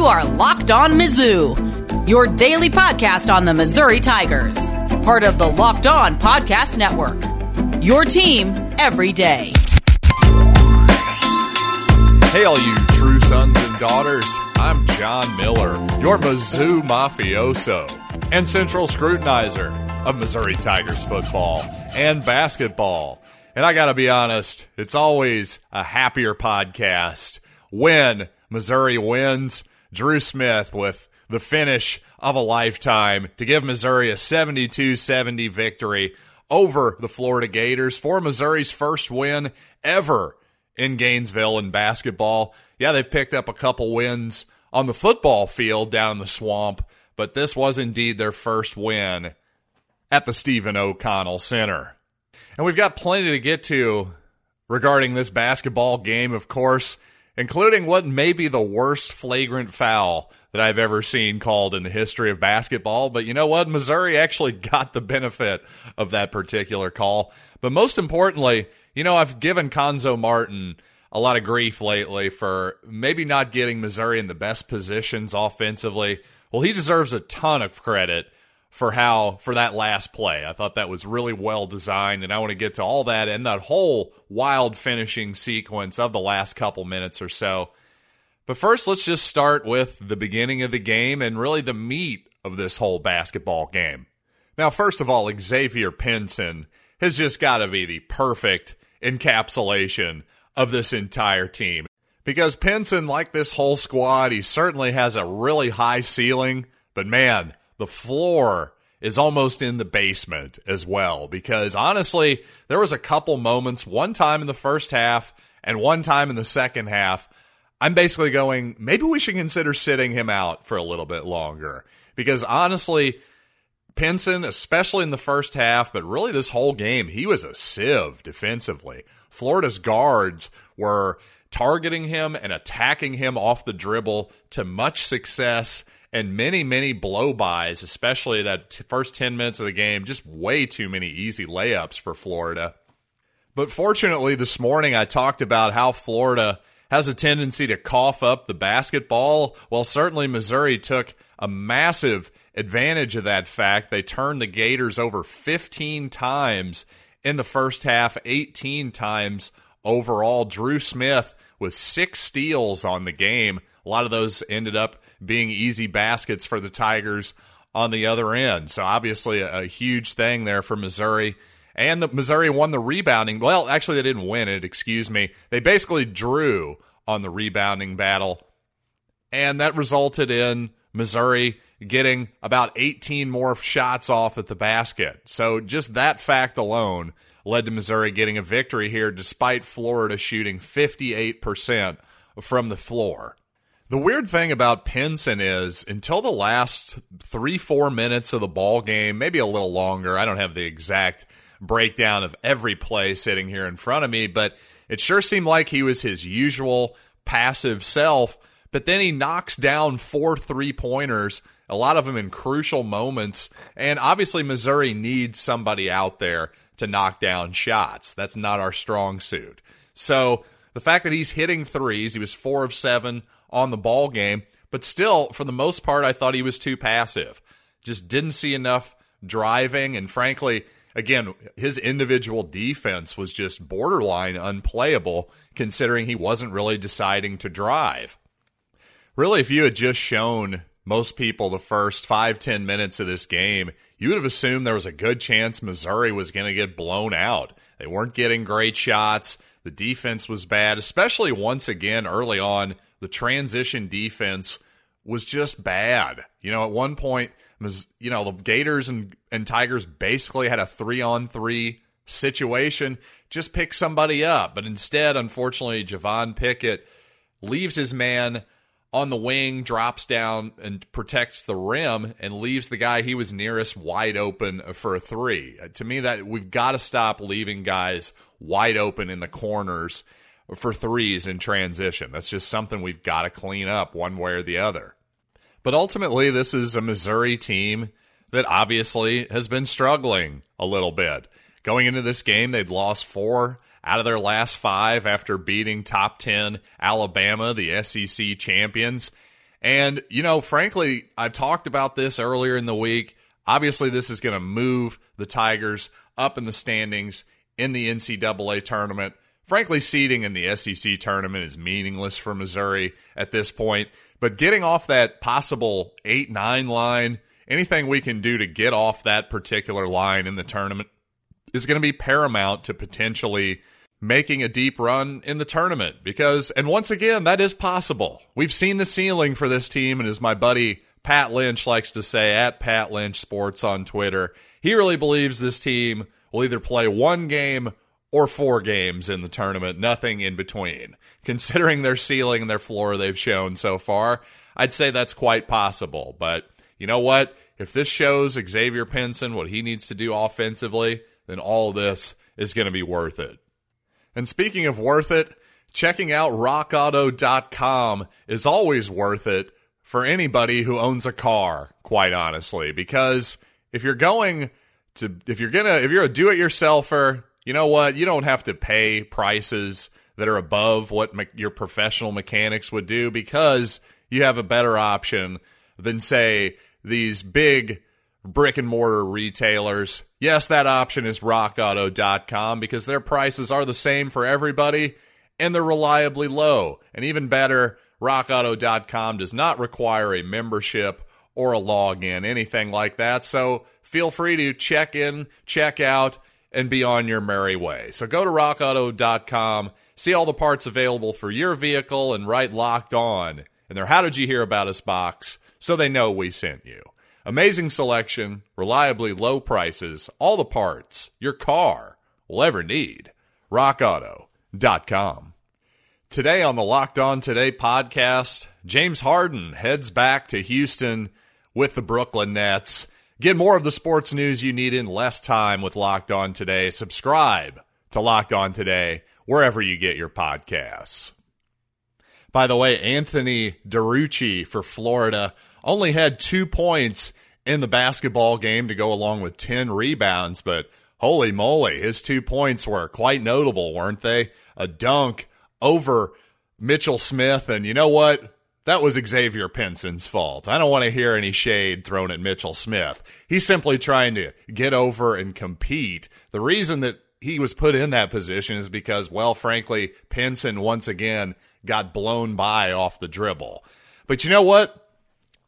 You are Locked On Mizzou, your daily podcast on the Missouri Tigers, part of the Locked On Podcast Network. Your team every day. Hey, all you true sons and daughters. I'm John Miller, your Mizzou mafioso and central scrutinizer of Missouri Tigers football and basketball. And I got to be honest, it's always a happier podcast when Missouri wins. Dru Smith with the finish of a lifetime to give Missouri a 72 70 victory over the Florida Gators for Missouri's first win ever in Gainesville in basketball. Yeah, they've picked up a couple wins on the football field down the swamp, but this was indeed their first win at the Stephen O'Connell Center. And we've got plenty to get to regarding this basketball game, of course, including what may be the worst flagrant foul that I've ever seen called in the history of basketball. But you know what? Missouri actually got the benefit of that particular call. But most importantly, you know, I've given Cuonzo Martin a lot of grief lately for maybe not getting Missouri in the best positions offensively. Well, he deserves a ton of credit for how for that last play. I thought that was really well designed, and I want to get to all that and that whole wild finishing sequence of the last couple minutes or so. But first, let's just start with the beginning of the game and really the meat of this whole basketball game. Now, first of all, Xavier Pinson has just got to be the perfect encapsulation of this entire team. Because Pinson, like this whole squad, he certainly has a really high ceiling, but man, the floor is almost in the basement as well. Because honestly, there was a couple moments, one time in the first half and one time in the second half. I'm basically going, maybe we should consider sitting him out for a little bit longer. Because honestly, Pinson, especially in the first half, but really this whole game, he was a sieve defensively. Florida's guards were targeting him and attacking him off the dribble to much success and many, many blow bys, especially that t- first 10 minutes of the game. Just way too many easy layups for Florida. But fortunately, this morning I talked about how Florida has a tendency to cough up the basketball. Well, certainly Missouri took a massive advantage of that fact. They turned the Gators over 15 times in the first half, 18 times overall. Dru Smith with six steals on the game. A lot of those ended up being easy baskets for the Tigers on the other end. So obviously a, a huge thing there for Missouri. And the Missouri won the rebounding. Well, actually they didn't win it, excuse me. They basically drew on the rebounding battle. And that resulted in Missouri getting about 18 more shots off at the basket. So just that fact alone led to Missouri getting a victory here despite Florida shooting 58% from the floor. The weird thing about Pinson is until the last three, four minutes of the ball game, maybe a little longer. I don't have the exact breakdown of every play sitting here in front of me, but it sure seemed like he was his usual passive self. But then he knocks down four three pointers a lot of them in crucial moments. And obviously, Missouri needs somebody out there to knock down shots. That's not our strong suit. So the fact that he's hitting threes, he was four of seven on the ball game, but still, for the most part, I thought he was too passive. Just didn't see enough driving. And frankly, again, his individual defense was just borderline unplayable considering he wasn't really deciding to drive. Really, if you had just shown most people the first five ten minutes of this game, you would have assumed there was a good chance Missouri was going to get blown out. They weren't getting great shots. The defense was bad, especially once again early on. The transition defense was just bad. You know, at one point, you know, the Gators and, and Tigers basically had a three on three situation. Just pick somebody up. But instead, unfortunately, Javon Pickett leaves his man on the wing, drops down and protects the rim and leaves the guy he was nearest wide open for a three. Uh, to me, that we've got to stop leaving guys wide open in the corners for threes in transition. That's just something we've got to clean up one way or the other. But ultimately, this is a Missouri team that obviously has been struggling a little bit. Going into this game, they'd lost four out of their last five after beating top 10 Alabama, the SEC champions. And, you know, frankly, I've talked about this earlier in the week. Obviously, this is going to move the Tigers up in the standings in the NCAA tournament. Frankly, seeding in the SEC tournament is meaningless for Missouri at this point. But getting off that possible 8 9 line, anything we can do to get off that particular line in the tournament is going to be paramount to potentially making a deep run in the tournament because and once again that is possible. We've seen the ceiling for this team and as my buddy pat lynch likes to say at pat lynch sports on twitter he really believes this team will either play one game or four games in the tournament nothing in between. Considering their ceiling and their floor they've shown so far i'd say that's quite possible. But you know what? If this shows xavier pinson what he needs to do offensively then all this is going to be worth it and speaking of worth it, checking out rockauto.com is always worth it for anybody who owns a car, quite honestly, because if you're going to if you're going to if you're a do-it-yourselfer, you know what? You don't have to pay prices that are above what me- your professional mechanics would do because you have a better option than say these big brick and mortar retailers. Yes, that option is rockauto.com because their prices are the same for everybody and they're reliably low. And even better, rockauto.com does not require a membership or a login, anything like that. So feel free to check in, check out, and be on your merry way. So go to rockauto.com, see all the parts available for your vehicle, and write locked on in their How Did You Hear About Us box so they know we sent you. Amazing selection, reliably low prices, all the parts your car will ever need. RockAuto.com. Today on the Locked On Today podcast, James Harden heads back to Houston with the Brooklyn Nets. Get more of the sports news you need in less time with Locked On Today. Subscribe to Locked On Today wherever you get your podcasts. By the way, Anthony Duruji for Florida only had two points in the basketball game to go along with 10 rebounds, but holy moly, his two points were quite notable, weren't they? A dunk over Mitchell Smith. And you know what? That was Xavier Pinson's fault. I don't want to hear any shade thrown at Mitchell Smith. He's simply trying to get over and compete. The reason that he was put in that position is because, well, frankly, Pinson once again got blown by off the dribble. But you know what?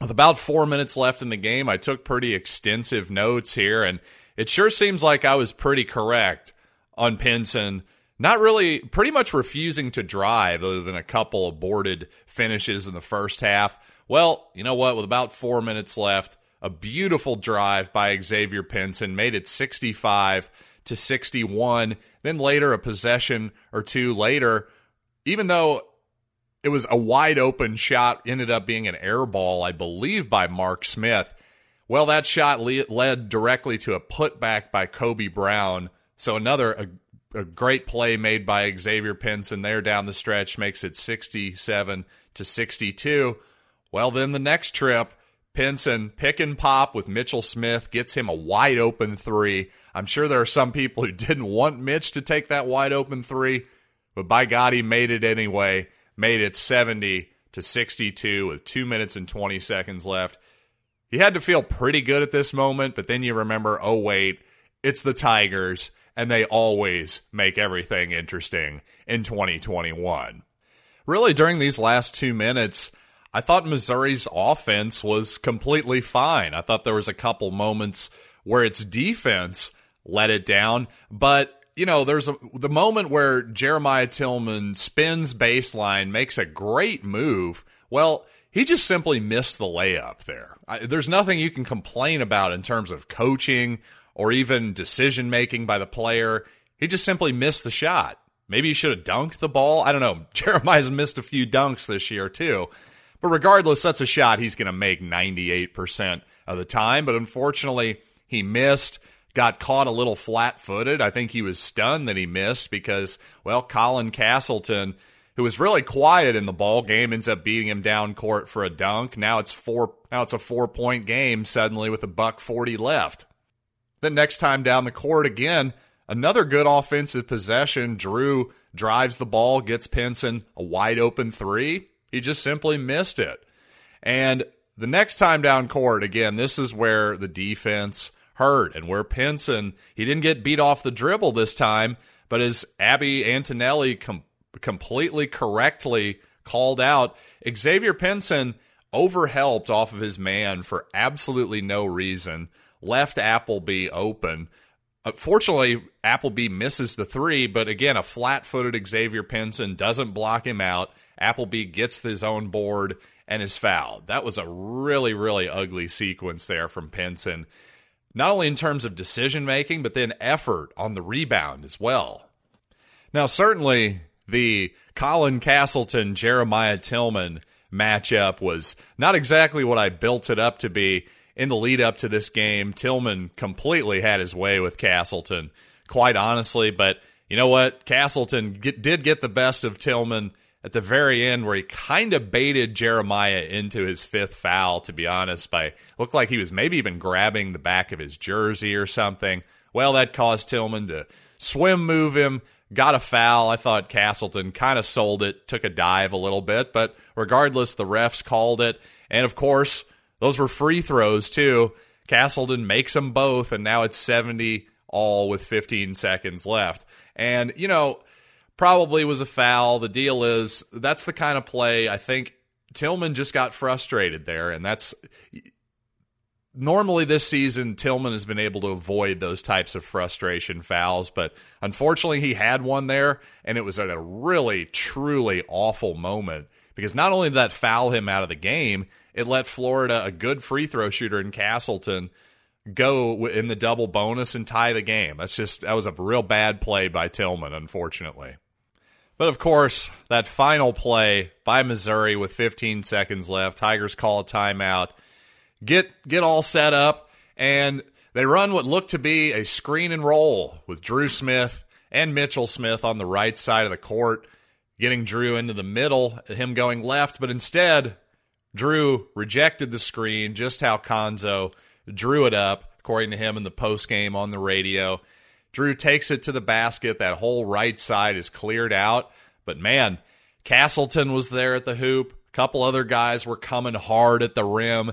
With about four minutes left in the game, I took pretty extensive notes here, and it sure seems like I was pretty correct on Pinson. Not really, pretty much refusing to drive, other than a couple aborted finishes in the first half. Well, you know what? With about four minutes left, a beautiful drive by Xavier Pinson made it 65 to 61. Then later, a possession or two later, even though it was a wide open shot, ended up being an air ball, I believe, by Mark Smith. Well, that shot le- led directly to a putback by Kobe Brown. So another a, a great play made by Xavier Pinson there down the stretch makes it 67 to 62. Well, then the next trip, Pinson pick and pop with Mitchell Smith gets him a wide open three. I'm sure there are some people who didn't want Mitch to take that wide open three, but by God, he made it anyway made it 70 to 62 with 2 minutes and 20 seconds left. He had to feel pretty good at this moment, but then you remember, oh, wait, it's the Tigers, and they always make everything interesting in 2021. Really, during these last two minutes, I thought Missouri's offense was completely fine. I thought there was a couple moments where its defense let it down, but you know, there's a, the moment where Jeremiah Tilmon spins baseline, makes a great move. Well, he just simply missed the layup there. I, there's nothing you can complain about in terms of coaching or even decision making by the player. He just simply missed the shot. Maybe he should have dunked the ball. I don't know. Jeremiah's missed a few dunks this year, too. But regardless, that's a shot he's going to make 98% of the time. But unfortunately, he missed got caught a little flat footed. I think he was stunned that he missed because, well, Colin Castleton, who was really quiet in the ball game, ends up beating him down court for a dunk. Now it's four now it's a four point game suddenly with a buck forty left. Then next time down the court again, another good offensive possession. Dru drives the ball, gets Pinson a wide open three. He just simply missed it. And the next time down court, again, this is where the defense hurt and where Pinson, he didn't get beat off the dribble this time, but as Abby Antonelli com- completely correctly called out, Xavier Pinson overhelped off of his man for absolutely no reason, left Appleby open. Uh, fortunately, Appleby misses the three, but again, a flat footed Xavier Pinson doesn't block him out. Appleby gets his own board and is fouled. That was a really, really ugly sequence there from Pinson, not only in terms of decision making, but then effort on the rebound as well. Now, certainly the Colin Castleton Jeremiah Tilmon matchup was not exactly what I built it up to be in the lead up to this game. Tilmon completely had his way with Castleton, quite honestly. But you know what? Castleton get, did get the best of Tilmon at the very end, where he kind of baited Jeremiah into his fifth foul. To be honest, by looked like he was maybe even grabbing the back of his jersey or something. Well, that caused Tilmon to swim move him, got a foul. I thought Castleton kind of sold it, took a dive a little bit, but regardless, the refs called it. And of course, those were free throws too. Castleton makes them both, and now it's 70 all with 15 seconds left. And, you know, probably was a foul. The deal is that's the kind of play I think Tilmon just got frustrated there, and that's normally this season Tilmon has been able to avoid those types of frustration fouls, but unfortunately he had one there, and it was at a really truly awful moment because not only did that foul him out of the game, it let Florida, a good free throw shooter in Castleton, go in the double bonus and tie the game. That's just that was a real bad play by Tilmon, unfortunately. But of course, that final play by Missouri with 15 seconds left, Tigers call a timeout get get all set up, and they run what looked to be a screen and roll with Dru Smith and Mitchell Smith on the right side of the court, getting Dru into the middle, him going left, but instead Dru rejected the screen, just how Cuonzo drew it up, according to him in the post game on the radio. Dru takes it to the basket. That whole right side is cleared out. But man, Castleton was there at the hoop. A couple other guys were coming hard at the rim.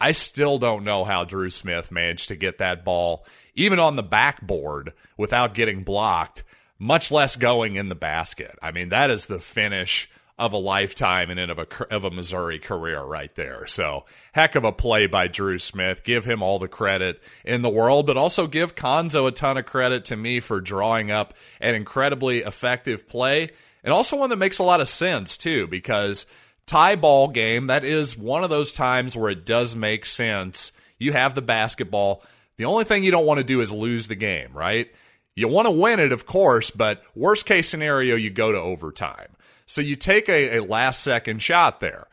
I still don't know how Dru Smith managed to get that ball, even on the backboard, without getting blocked, much less going in the basket. I mean, that is the finish of a lifetime and of a of a Missouri career right there. So heck of a play by Dru Smith. Give him all the credit in the world, but also give Cuonzo a ton of credit to me for drawing up an incredibly effective play and also one that makes a lot of sense too because tie ball game, that is one of those times where it does make sense. You have the basketball. The only thing you don't want to do is lose the game, right? You want to win it, of course, but worst case scenario, you go to overtime. So you take a, a last second shot there.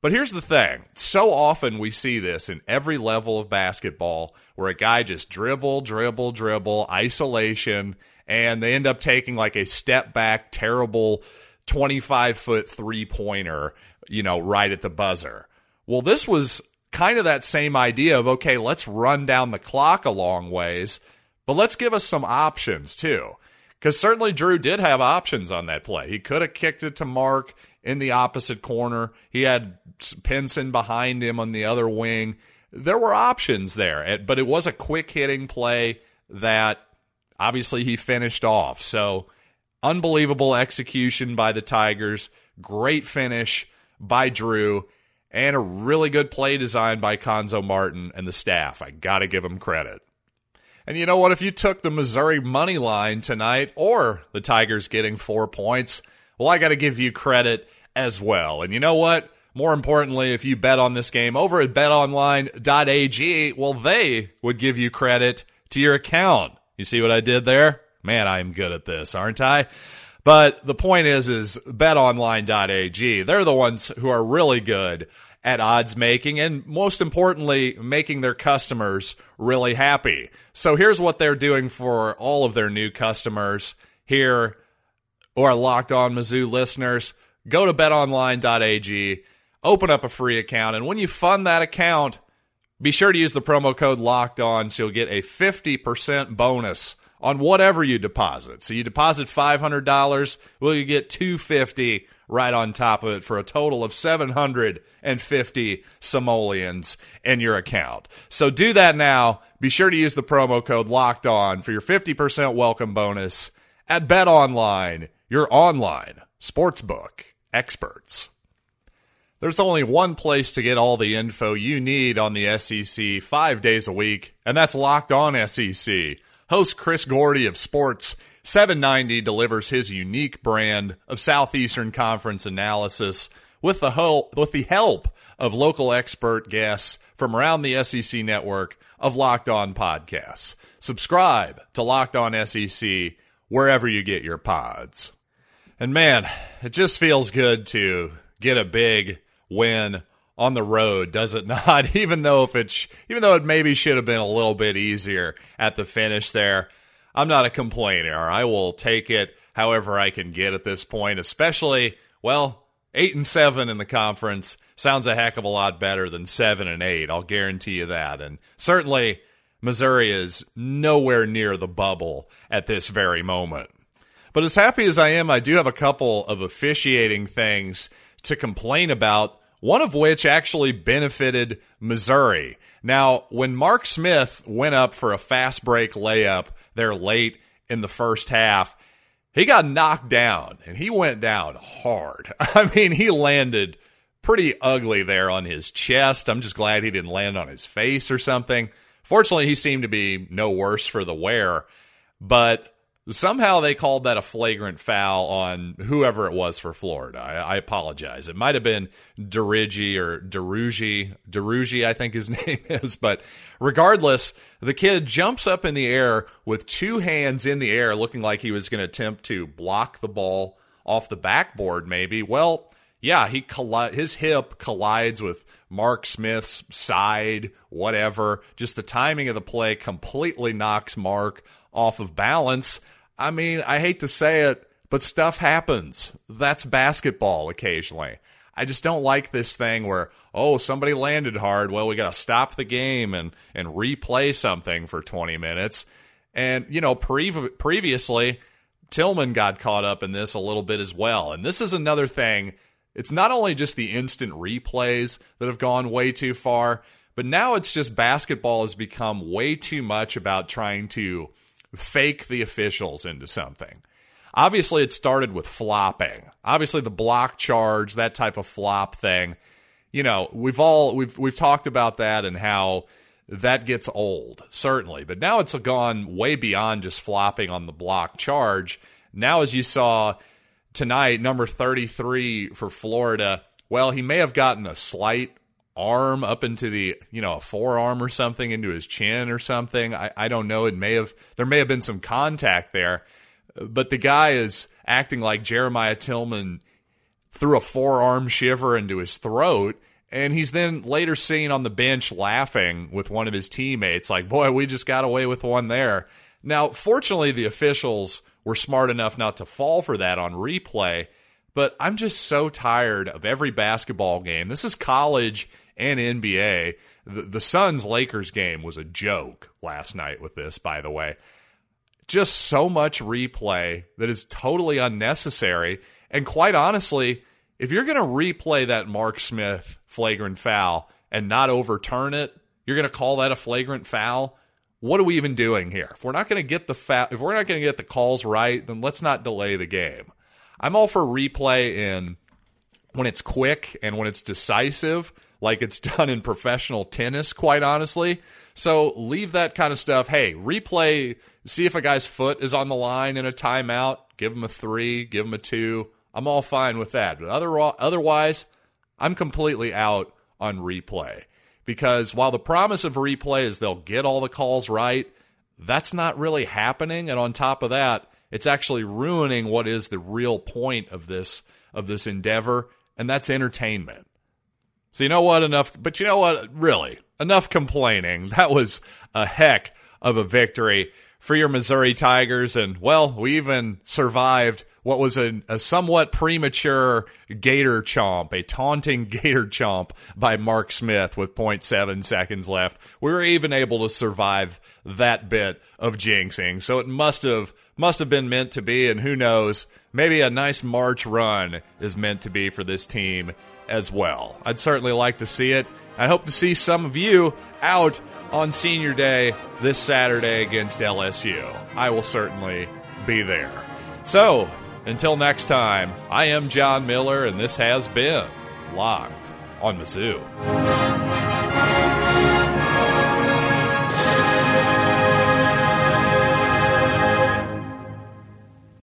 But here's the thing so often we see this in every level of basketball where a guy just dribble, dribble, dribble, isolation, and they end up taking like a step back, terrible 25 foot three pointer you know, right at the buzzer. Well, this was kind of that same idea of okay, let's run down the clock a long ways, but let's give us some options too. Because certainly Dru did have options on that play. He could have kicked it to Mark in the opposite corner. He had Pinson behind him on the other wing. There were options there, but it was a quick hitting play that obviously he finished off. So unbelievable execution by the Tigers. Great finish by Dru, and a really good play design by Cuonzo Martin and the staff. I got to give him credit. And you know what? If you took the Missouri money line tonight or the Tigers getting four points, well, I got to give you credit as well. And you know what? More importantly, if you bet on this game over at betonline.ag, well, they would give you credit to your account. You see what I did there? Man, I am good at this, aren't I? But the point is, is betonline.ag. They're the ones who are really good at odds making and most importantly, making their customers really happy. So here's what they're doing for all of their new customers here or locked on Mizzou listeners. Go to betonline.ag, open up a free account, and when you fund that account, be sure to use the promo code locked on so you'll get a 50% bonus on whatever you deposit. So you deposit $500, well you get 250 right on top of it for a total of 750 simoleons in your account. So do that now. Be sure to use the promo code locked on for your 50% welcome bonus at Bet Online, your online sportsbook experts. There's only one place to get all the info you need on the SEC five days a week, and that's Locked On SEC. Host Chris Gordy of Sports 790 delivers his unique brand of Southeastern Conference analysis with the help, with the help of local expert guests from around the SEC network of Locked On podcasts. Subscribe to Locked On SEC wherever you get your pods. And man, it just feels good to get a big win on the road, does it not? even though if it's even though it maybe should have been a little bit easier at the finish there. I'm not a complainer. I will take it however I can get at this point, especially well, 8 and 7 in the conference sounds a heck of a lot better than 7 and 8. I'll guarantee you that. And certainly Missouri is nowhere near the bubble at this very moment. But as happy as I am, I do have a couple of officiating things to complain about one of which actually benefited Missouri. Now, when Mark Smith went up for a fast break layup there late in the first half, he got knocked down and he went down hard. I mean, he landed pretty ugly there on his chest. I'm just glad he didn't land on his face or something. Fortunately, he seemed to be no worse for the wear, but Somehow they called that a flagrant foul on whoever it was for Florida. I, I apologize. It might have been Derigi or Derugi. Derugi, I think his name is. But regardless, the kid jumps up in the air with two hands in the air, looking like he was going to attempt to block the ball off the backboard, maybe. Well, yeah, he colli- his hip collides with Mark Smith's side, whatever. Just the timing of the play completely knocks Mark off of balance. I mean, I hate to say it, but stuff happens. That's basketball occasionally. I just don't like this thing where, oh, somebody landed hard. Well, we got to stop the game and, and replay something for 20 minutes. And, you know, pre- previously, Tilmon got caught up in this a little bit as well. And this is another thing. It's not only just the instant replays that have gone way too far, but now it's just basketball has become way too much about trying to fake the officials into something. Obviously, it started with flopping. Obviously, the block charge, that type of flop thing. You know, we've all we've we've talked about that and how that gets old, certainly. But now it's gone way beyond just flopping on the block charge. Now, as you saw tonight, number 33 for Florida, well, he may have gotten a slight arm up into the you know a forearm or something into his chin or something. I, I don't know. It may have there may have been some contact there, but the guy is acting like Jeremiah Tilmon threw a forearm shiver into his throat. And he's then later seen on the bench laughing with one of his teammates, like, boy, we just got away with one there. Now, fortunately, the officials were smart enough not to fall for that on replay, but I'm just so tired of every basketball game. This is college and NBA. The, the Suns Lakers game was a joke last night with this, by the way. Just so much replay that is totally unnecessary. And quite honestly, if you're going to replay that Mark Smith flagrant foul and not overturn it, you're going to call that a flagrant foul. What are we even doing here? If we're not going to get the fa- if we're not going to get the calls right, then let's not delay the game. I'm all for replay in when it's quick and when it's decisive, like it's done in professional tennis, quite honestly. So leave that kind of stuff. Hey, replay, see if a guy's foot is on the line in a timeout, give him a three, give him a two. I'm all fine with that. But other, otherwise, I'm completely out on replay because while the promise of replay is they'll get all the calls right, that's not really happening. And on top of that, it's actually ruining what is the real point of this of this endeavor, and that's entertainment. So you know what? Enough. But you know what? Really, enough complaining. That was a heck of a victory for your Missouri Tigers. And, well, we even survived what was a, a, somewhat premature gator chomp, a taunting gator chomp by Mark Smith with 0.7 seconds left. We were even able to survive that bit of jinxing. So it must have must have been meant to be, and who knows, maybe a nice March run is meant to be for this team as well. I'd certainly like to see it. I hope to see some of you out on senior day this Saturday against LSU. I will certainly be there. So, until next time, I am John Miller, and this has been Locked on Mizzou.